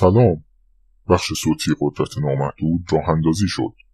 سلام. بخش صوتی قدرت نامحدود راه اندازی شد.